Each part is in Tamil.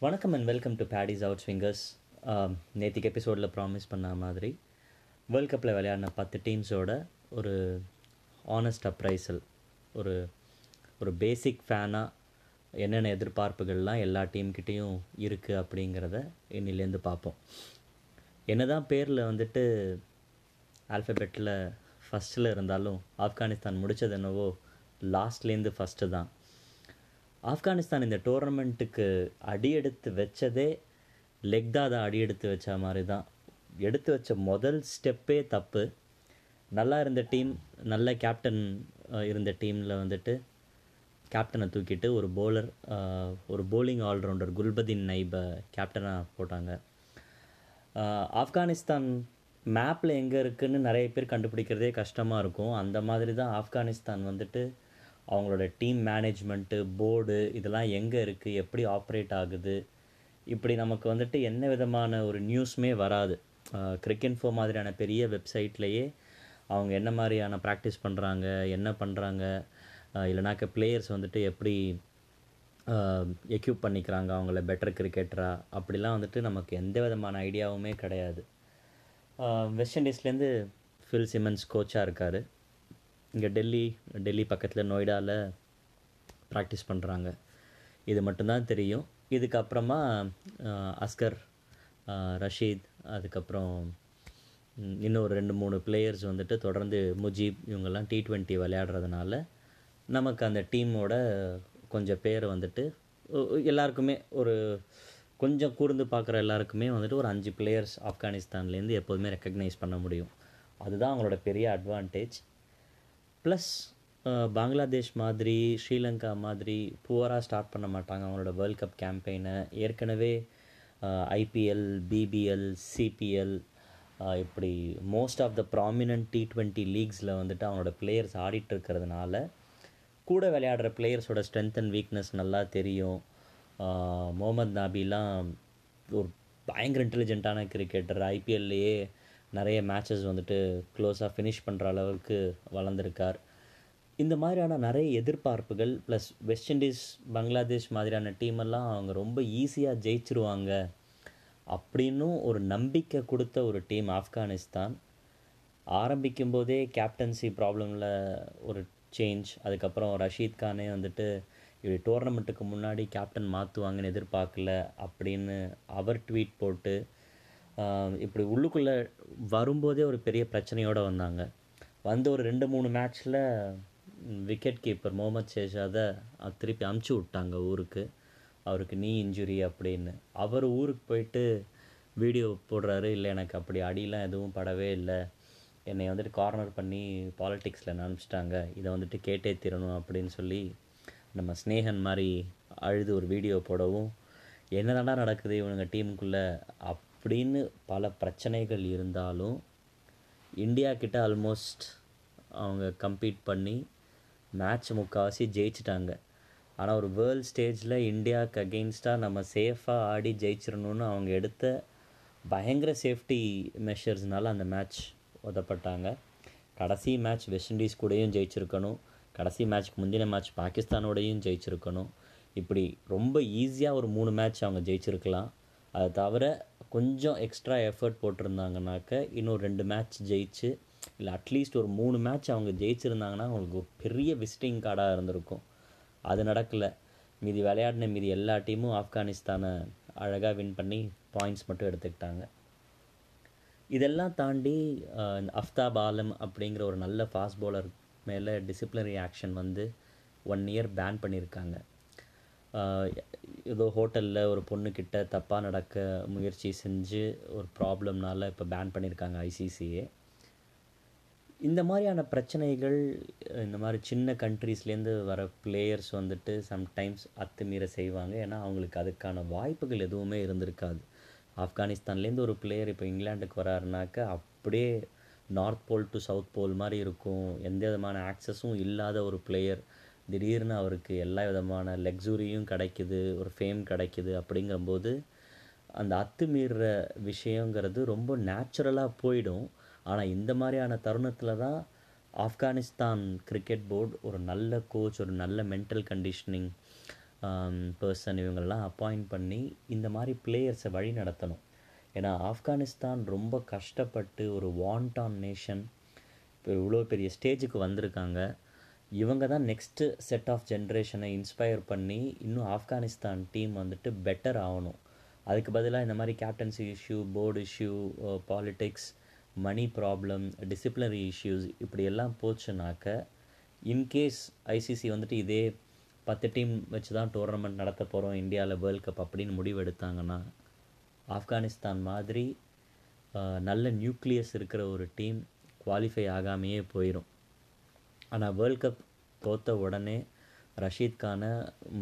வணக்கம் and welcome to Paddy's out swingers நேற்றுக்கு எபிசோடில் ப்ராமிஸ் பண்ண மாதிரி வேர்ல்ட் கப்பில் விளையாடின பத்து டீம்ஸோட ஒரு ஆனஸ்ட் அப்ரைசல் ஒரு ஒரு பேசிக் ஃபேனாக என்னென்ன எதிர்பார்ப்புகள்லாம் எல்லா டீம்கிட்டேயும் இருக்குது அப்படிங்கிறத இன்னிலேருந்து பார்ப்போம். என்ன தான் பேரில் வந்துட்டு ஆல்ஃபபெட்டில் ஃபஸ்ட்டில் இருந்தாலும் ஆப்கானிஸ்தான் முடித்தது என்னவோ லாஸ்ட்லேருந்து ஃபஸ்ட்டு தான் ஆப்கானிஸ்தான் இந்த டோர்னமெண்ட்டுக்கு அடி எடுத்து வச்சதே லெக் தான் அடி எடுத்து வச்ச மாதிரி தான் எடுத்து வச்ச முதல் ஸ்டெப்பே தப்பு. நல்லா இருந்த டீம் நல்ல கேப்டன் இருந்த டீமில் வந்துட்டு கேப்டனை தூக்கிட்டு ஒரு போலர் ஒரு போலிங் ஆல்ரவுண்டர் குல்பதீன் நைபை கேப்டனாக போட்டாங்க. ஆப்கானிஸ்தான் மேப்பில் எங்கே இருக்குதுன்னு நிறைய பேர் கண்டுபிடிக்கிறதே கஷ்டமாக இருக்கும். அந்த மாதிரி தான் ஆப்கானிஸ்தான் வந்துட்டு அவங்களோட டீம் மேனேஜ்மெண்ட்டு போர்டு இதெல்லாம் எங்கே இருக்குது எப்படி ஆப்ரேட் ஆகுது இப்படி நமக்கு வந்துட்டு என்ன விதமான ஒரு நியூஸுமே வராது. கிரிக்கெட் ஃபோ மாதிரியான பெரிய வெப்சைட்லேயே அவங்க என்ன மாதிரியான ப்ராக்டிஸ் பண்ணுறாங்க என்ன பண்ணுறாங்க இல்லைனாக்க பிளேயர்ஸ் வந்துட்டு எப்படி எக்யூப் பண்ணிக்கிறாங்க அவங்கள பெட்டர் கிரிக்கெட்டராக அப்படிலாம் வந்துட்டு நமக்கு எந்த விதமான ஐடியாவுமே கிடையாது. வெஸ்ட் இண்டீஸ்லேருந்து ஃபில் சிமன்ஸ் கோச்சாக இருக்கார். இங்கே டெல்லி டெல்லி பக்கத்தில் நொய்டாவில் ப்ராக்டிஸ் பண்ணுறாங்க இது மட்டும்தான் தெரியும். இதுக்கப்புறமா அஸ்கர் ரஷீத் அதுக்கப்புறம் இன்னும் ஒரு ரெண்டு மூணு பிளேயர்ஸ் வந்துட்டு தொடர்ந்து முஜீப் இவங்கெல்லாம் டி ட்வெண்ட்டி விளையாடுறதுனால நமக்கு அந்த டீமோட கொஞ்சம் பேர் வந்துட்டு எல்லாருக்குமே ஒரு கொஞ்சம் கூர்ந்து பார்க்குற எல்லாருக்குமே வந்துட்டு ஒரு அஞ்சு பிளேயர்ஸ் ஆப்கானிஸ்தான்லேருந்து எப்போதுமே ரெக்கக்னைஸ் பண்ண முடியும். அதுதான் அவங்களோட பெரிய அட்வான்டேஜ் ப்ளஸ் பங்களாதேஷ் மாதிரி ஸ்ரீலங்கா மாதிரி புவராக ஸ்டார்ட் பண்ண மாட்டாங்க அவங்களோட வேர்ல்ட் கப் கேம்பெயினை ஏற்கனவே ஐபிஎல் பிபிஎல் சிபிஎல் இப்படி most of the prominent T twenty லீக்ஸில் வந்துட்டு அவங்களோட பிளேயர்ஸ் ஆடிட்டு இருக்கிறதுனால கூட விளையாடுற பிளேயர்ஸோட ஸ்ட்ரென்த் அண்ட் வீக்னஸ் நல்லா தெரியும். முகமது நாபிலாம் ஒரு பயங்கர இன்டெலிஜென்ட்டான கிரிக்கெட்டர் ஐபிஎல்லையே நிறைய மேட்சஸ் வந்துட்டு க்ளோஸாக ஃபினிஷ் பண்ணுற அளவுக்கு வளர்ந்துருக்கார். இந்த மாதிரியான நிறைய எதிர்பார்ப்புகள் ப்ளஸ் வெஸ்ட் இண்டீஸ் பங்களாதேஷ் மாதிரியான டீமெல்லாம் அவங்க ரொம்ப ஈஸியாக ஜெயிச்சிருவாங்க அப்படின்னும் ஒரு நம்பிக்கை கொடுத்த ஒரு டீம் ஆப்கானிஸ்தான். ஆரம்பிக்கும் போதே கேப்டன்சி ப்ராப்ளமில் ஒரு சேஞ்ச் அதுக்கப்புறம் ரஷீத் கானே வந்துட்டு இப்படி டோர்னமெண்ட்டுக்கு முன்னாடி கேப்டன் மாற்றுவாங்கன்னு எதிர்பார்க்கல அப்படின்னு அவர் ட்வீட் போட்டு இப்படி உள்ளுக்குள்ளே வரும்போதே ஒரு பெரிய பிரச்சனையோடு வந்தாங்க. வந்து ஒரு ரெண்டு மூணு மேட்ச்சில் விக்கெட் கீப்பர் முகமது ஷேஷாதை திருப்பி அமுச்சு விட்டாங்க ஊருக்கு. அவருக்கு நீ இன்ஜுரி அப்படின்னு. அவர் ஊருக்கு போயிட்டு வீடியோ போடுறாரு இல்லை எனக்கு அப்படி அடியெலாம் எதுவும் படவே இல்லை. என்னை வந்துட்டு கார்னர் பண்ணி பாலிட்டிக்ஸில் அனுப்பிச்சிட்டாங்க. இதை வந்துட்டு கேட்டே தீரணும் அப்படின்னு சொல்லி நம்ம ஸ்னேகன் மாதிரி அழுது ஒரு வீடியோ போடவும் என்ன நடக்குது? இவனுங்க டீமுக்குள்ளே அப் அப்படின்னு பல பிரச்சனைகள் இருந்தாலும் இந்தியா கிட்ட ஆல்மோஸ்ட் அவங்க கம்பீட் பண்ணி மேட்ச் முக்கால்வாசி ஜெயிச்சிட்டாங்க. ஆனால் ஒரு வேர்ல்ட் ஸ்டேஜில் இந்தியாவுக்கு அகெயின்ஸ்டாக நம்ம சேஃபாக ஆடி ஜெயிச்சிடணும்னு அவங்க எடுத்த பயங்கர சேஃப்டி மெஷர்ஸ்னால அந்த மேட்ச் உதப்பட்டாங்க கடைசி மேட்ச் வெஸ்ட் இண்டீஸ் கூடயும் ஜெயிச்சிருக்கணும். கடைசி மேட்ச்க்கு முந்தின மேட்ச் பாகிஸ்தானோடையும் ஜெயிச்சிருக்கணும். இப்படி ரொம்ப ஈஸியாக ஒரு மூணு மேட்ச் அவங்க ஜெயிச்சிருக்கலாம். அதை தவிர கொஞ்சம் எக்ஸ்ட்ரா எஃபர்ட் போட்டிருந்தாங்கனாக்க இன்னும் ரெண்டு மேட்ச் ஜெயிச்சு இல்லை அட்லீஸ்ட் ஒரு மூணு மேட்ச் அவங்க ஜெயிச்சிருந்தாங்கன்னா அவங்களுக்கு ஒரு பெரிய விசிட்டிங் கார்டாக இருந்திருக்கும். அது நடக்கலை. மீதி விளையாடின மீதி எல்லா டீமும் ஆப்கானிஸ்தானை அழகாக வின் பண்ணி பாயிண்ட்ஸ் மட்டும் எடுத்துக்கிட்டாங்க. இதெல்லாம் தாண்டி அஃப்தாப் ஆலம் அப்படிங்கிற ஒரு நல்ல ஃபாஸ்ட் பவுலர் மேலே டிசிப்ளினரி ஆக்ஷன் வந்து ஒன் இயர் பேன் பண்ணியிருக்காங்க. ஏதோ ஹோட்டலில் ஒரு பொண்ணுக்கிட்ட தப்பாக நடக்க முயற்சி செஞ்சு ஒரு ப்ராப்ளம்னால இப்போ பேன் பண்ணியிருக்காங்க ஐசிசியே இந்த மாதிரியான பிரச்சனைகள் இந்த மாதிரி சின்ன கண்ட்ரீஸ்லேருந்து வர பிளேயர்ஸ் வந்துட்டு சம்டைம்ஸ் அத்துமீற செய்வாங்க. ஏன்னா அவங்களுக்கு அதுக்கான வாய்ப்புகள் எதுவுமே இருந்திருக்காது. ஆப்கானிஸ்தான்லேருந்து ஒரு பிளேயர் இப்போ இங்கிலாண்டுக்கு வராருனாக்க அப்படியே north pole to south pole மாதிரி இருக்கும். எந்த விதமான ஆக்சஸும் இல்லாத ஒரு பிளேயர் திடீர்னு அவருக்கு எல்லா விதமான லக்ஸுரியும் கிடைக்குது ஒரு ஃபேம் கிடைக்குது அப்படிங்கும்போது அந்த அத்துமீற விஷயங்கிறது ரொம்ப நேச்சுரலாக போயிடும். ஆனால் இந்த மாதிரியான தருணத்தில் தான் ஆப்கானிஸ்தான் கிரிக்கெட் போர்டு ஒரு நல்ல கோச் ஒரு நல்ல மென்டல் கண்டிஷனிங் பர்சன் இவங்கெல்லாம் அப்பாயிண்ட் பண்ணி இந்த மாதிரி பிளேயர்ஸை வழி நடத்தணும். ஏன்னா ஆப்கானிஸ்தான் ரொம்ப கஷ்டப்பட்டு ஒரு வாண்ட் ஆன் நேஷன் இப்போ இவ்வளோ பெரிய ஸ்டேஜுக்கு வந்திருக்காங்க. இவங்க தான் நெக்ஸ்ட்டு செட் ஆஃப் ஜென்ரேஷனை இன்ஸ்பயர் பண்ணி இன்னும் ஆப்கானிஸ்தான் டீம் வந்துட்டு பெட்டர் ஆகணும். அதுக்கு பதிலாக இந்த மாதிரி captaincy issue board issue politics money problem disciplinary issues இப்படி எல்லாம் போச்சுனாக்க இன்கேஸ் ஐசிசி வந்துட்டு இதே பத்து டீம் வச்சு தான் டோர்னமெண்ட் நடத்த போகிறோம் இந்தியாவில் வேர்ல்ட் கப் அப்படின்னு முடிவு எடுத்தாங்கன்னா ஆப்கானிஸ்தான் மாதிரி uh, நல்ல நியூக்ளியஸ் இருக்கிற ஒரு டீம் குவாலிஃபை ஆகாமையே போயிடும் ஆனால் வேர்ல்ட் கப் தோத்த உடனே ரஷீத் கானை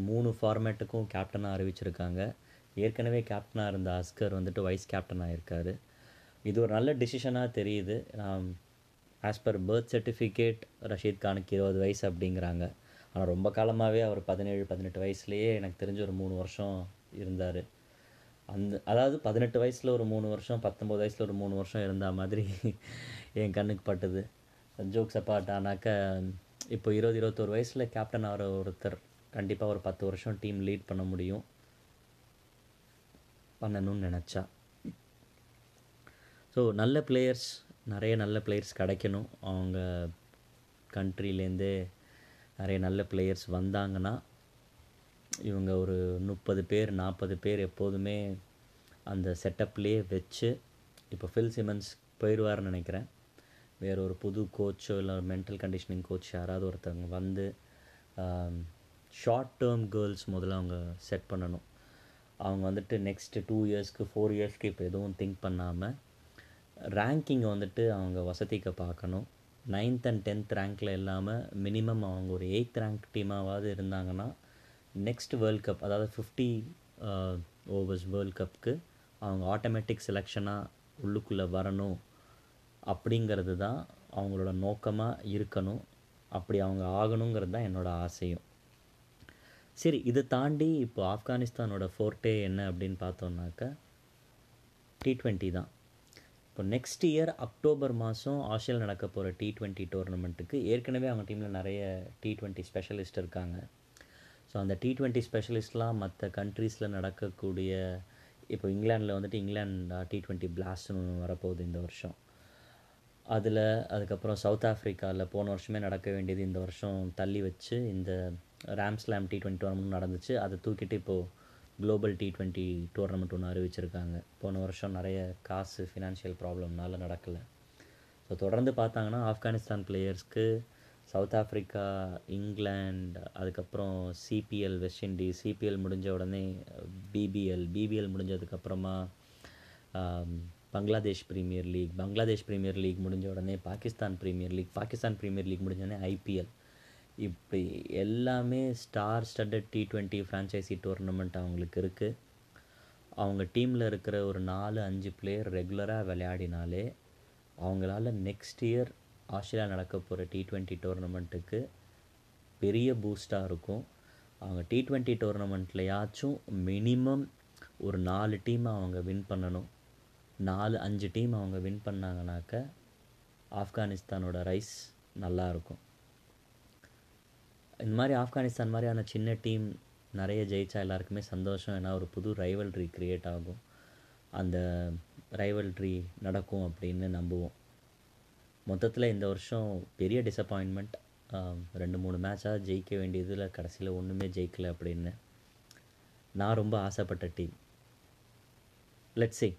மூணு ஃபார்மேட்டுக்கும் கேப்டனாக அறிவிச்சிருக்காங்க. ஏற்கனவே கேப்டனாக இருந்த அஸ்கர் வந்துட்டு வைஸ் கேப்டனாக இருக்கார் இது ஒரு நல்ல டிசிஷனாக தெரியுது. நான் as per birth certificate Rashid கானுக்கு இருபது வயசு அப்படிங்கிறாங்க. ஆனால் ரொம்ப காலமாகவே அவர் பதினேழு பதினெட்டு வயசுலேயே எனக்கு தெரிஞ்ச ஒரு மூணு வருஷம் இருந்தார். அந்த அதாவது பதினெட்டு வயசில் ஒரு மூணு வருஷம் பத்தொம்போது வயசில் ஒரு மூணு வருஷம் இருந்த மாதிரி என் கண்ணுக்கு பட்டுது. ஜோக்ஸ் அப்பாட் ஆனாக்க இப்போ இருபது இருபத்தோரு வயசில் கேப்டன் ஆகிற ஒருத்தர் கண்டிப்பாக ஒரு பத்து வருஷம் டீம் லீட் பண்ண முடியும். பண்ணணும்னு நினச்சா. ஸோ நல்ல பிளேயர்ஸ் நிறைய நல்ல பிளேயர்ஸ் கிடைக்கணும். அவங்க கண்ட்ரிலேருந்தே நிறைய நல்ல பிளேயர்ஸ் வந்தாங்கன்னா இவங்க ஒரு முப்பது பேர் நாற்பது பேர் எப்போதுமே அந்த செட்டப்லேயே வச்சு இப்போ ஃபில் சிமன்ஸ் போயிடுவார்னு நினைக்கிறேன். வேற ஒரு புது கோச்சோ இல்லை மென்டல் கண்டிஷனிங் கோச் யாராவது ஒருத்தவங்க வந்து ஷார்ட் டேர்ம் கேர்ள்ஸ் முதல்ல அவங்க செட் பண்ணணும். அவங்க வந்துட்டு நெக்ஸ்ட்டு டூ இயர்ஸ்க்கு ஃபோர் இயர்ஸ்க்கு இப்போ எதுவும் திங்க் பண்ணாமல் ரேங்கிங்கை வந்துட்டு அவங்க வசதிக்க பார்க்கணும். நைன்த் அண்ட் டென்த் ரேங்க்கில் இல்லாமல் மினிமம் அவங்க ஒரு எயித் ரேங்க் டீமாவது இருந்தாங்கன்னா நெக்ஸ்ட் வேர்ல்ட் கப் அதாவது ஃபிஃப்டி ஓவர்ஸ் வேர்ல்ட் கப்புக்கு அவங்க ஆட்டோமேட்டிக் செலெக்ஷனாக உள்ளுக்குள்ளே வரணும். அப்படிங்கிறது தான் அவங்களோட நோக்கமாக இருக்கணும். அப்படி அவங்க ஆகணுங்கிறது தான் என்னோட ஆசையும். சரி இதை தாண்டி இப்போ ஆப்கானிஸ்தானோட ஃபோர்ட்டே என்ன அப்படின்னு பார்த்தோம்னாக்கா டி ட்வெண்ட்டி தான். இப்போ நெக்ஸ்ட் இயர் அக்டோபர் மாதம் ஆஸ்திரேலியா நடக்க போகிற டி ட்வெண்ட்டி டோர்னமெண்ட்டுக்கு ஏற்கனவே அவங்க டீமில் நிறைய டி ட்வெண்ட்டி ஸ்பெஷலிஸ்ட் இருக்காங்க. ஸோ அந்த டி ட்வெண்ட்டி ஸ்பெஷலிஸ்ட்லாம் மற்ற கண்ட்ரீஸில் நடக்கக்கூடிய இப்போ இங்கிலாண்டில் வந்துட்டு இங்கிலாந்து டி ட்வெண்ட்டி பிளாஸ்ட்னு ஒன்று வரப்போகுது இந்த வருஷம். அதில் அதுக்கப்புறம் சவுத் ஆஃப்ரிக்காவில் போன வருஷமே நடக்க வேண்டியது இந்த வருஷம் தள்ளி வச்சு இந்த ரேம்ஸ்லாம் டி ட்வெண்ட்டி டோர்னமெண்ட் நடந்துச்சு. அதை தூக்கிட்டு இப்போது குளோபல் டி ட்வெண்ட்டி டோர்னமெண்ட் ஒன்று அறிவிச்சிருக்காங்க. போன வருஷம் நிறைய காசு ஃபினான்ஷியல் ப்ராப்ளம்னால நடக்கலை. ஸோ தொடர்ந்து பார்த்தாங்கன்னா ஆப்கானிஸ்தான் பிளேயர்ஸ்க்கு சவுத் ஆஃப்ரிக்கா இங்கிலாந்து அதுக்கப்புறம் சிபிஎல் வெஸ்ட் இண்டீஸ் சிபிஎல் முடிஞ்ச உடனே BPL BPL முடிஞ்சதுக்கப்புறமா Bangladesh premier league Bangladesh premier league முடிஞ்ச உடனே Pakistan premier league Pakistan premier league முடிஞ்ச உடனே ஐபிஎல் இப்படி எல்லாமே star studded T twenty franchise tournament அவங்களுக்கு இருக்குது அவங்க டீமில் இருக்கிற ஒரு நாலு அஞ்சு பிளேயர் ரெகுலராக விளையாடினாலே அவங்களால நெக்ஸ்ட் இயர் ஆஸ்திரேலியா நடக்க போகிற டி ட்வெண்ட்டி டோர்னமெண்ட்டுக்கு பெரிய பூஸ்டாக இருக்கும். அவங்க டி ட்வெண்ட்டி டோர்னமெண்ட்லையாச்சும் மினிமம் ஒரு நாலு டீமை அவங்க வின் பண்ணணும். நாலு அஞ்சு டீம் அவங்க வின் பண்ணாங்கனாக்க ஆப்கானிஸ்தானோட ரைஸ் நல்லாயிருக்கும் இந்த மாதிரி ஆப்கானிஸ்தான் மாதிரியான சின்ன டீம் நிறைய ஜெயித்தா எல்லாருக்குமே சந்தோஷம். ஏன்னா ஒரு புது ரைவல்ரி க்ரியேட் ஆகும். அந்த ரைவல்ரி நடக்கும் அப்படின்னு நம்புவோம். மொத்தத்தில் இந்த வருஷம் பெரிய டிசப்பாயின்மெண்ட் ரெண்டு மூணு மேட்சாக ஜெயிக்க வேண்டியதில் கடைசியில் ஒன்றுமே ஜெயிக்கலை அப்படின்னு நான் ரொம்ப ஆசைப்பட்ட டீம் லெட்ஸ்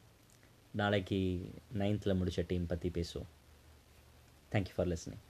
நாளைக்கு நைன்த்தில் முடித்த டீம் பற்றி பேசுவோம் தேங்க்யூ ஃபார் லிஸ்னிங்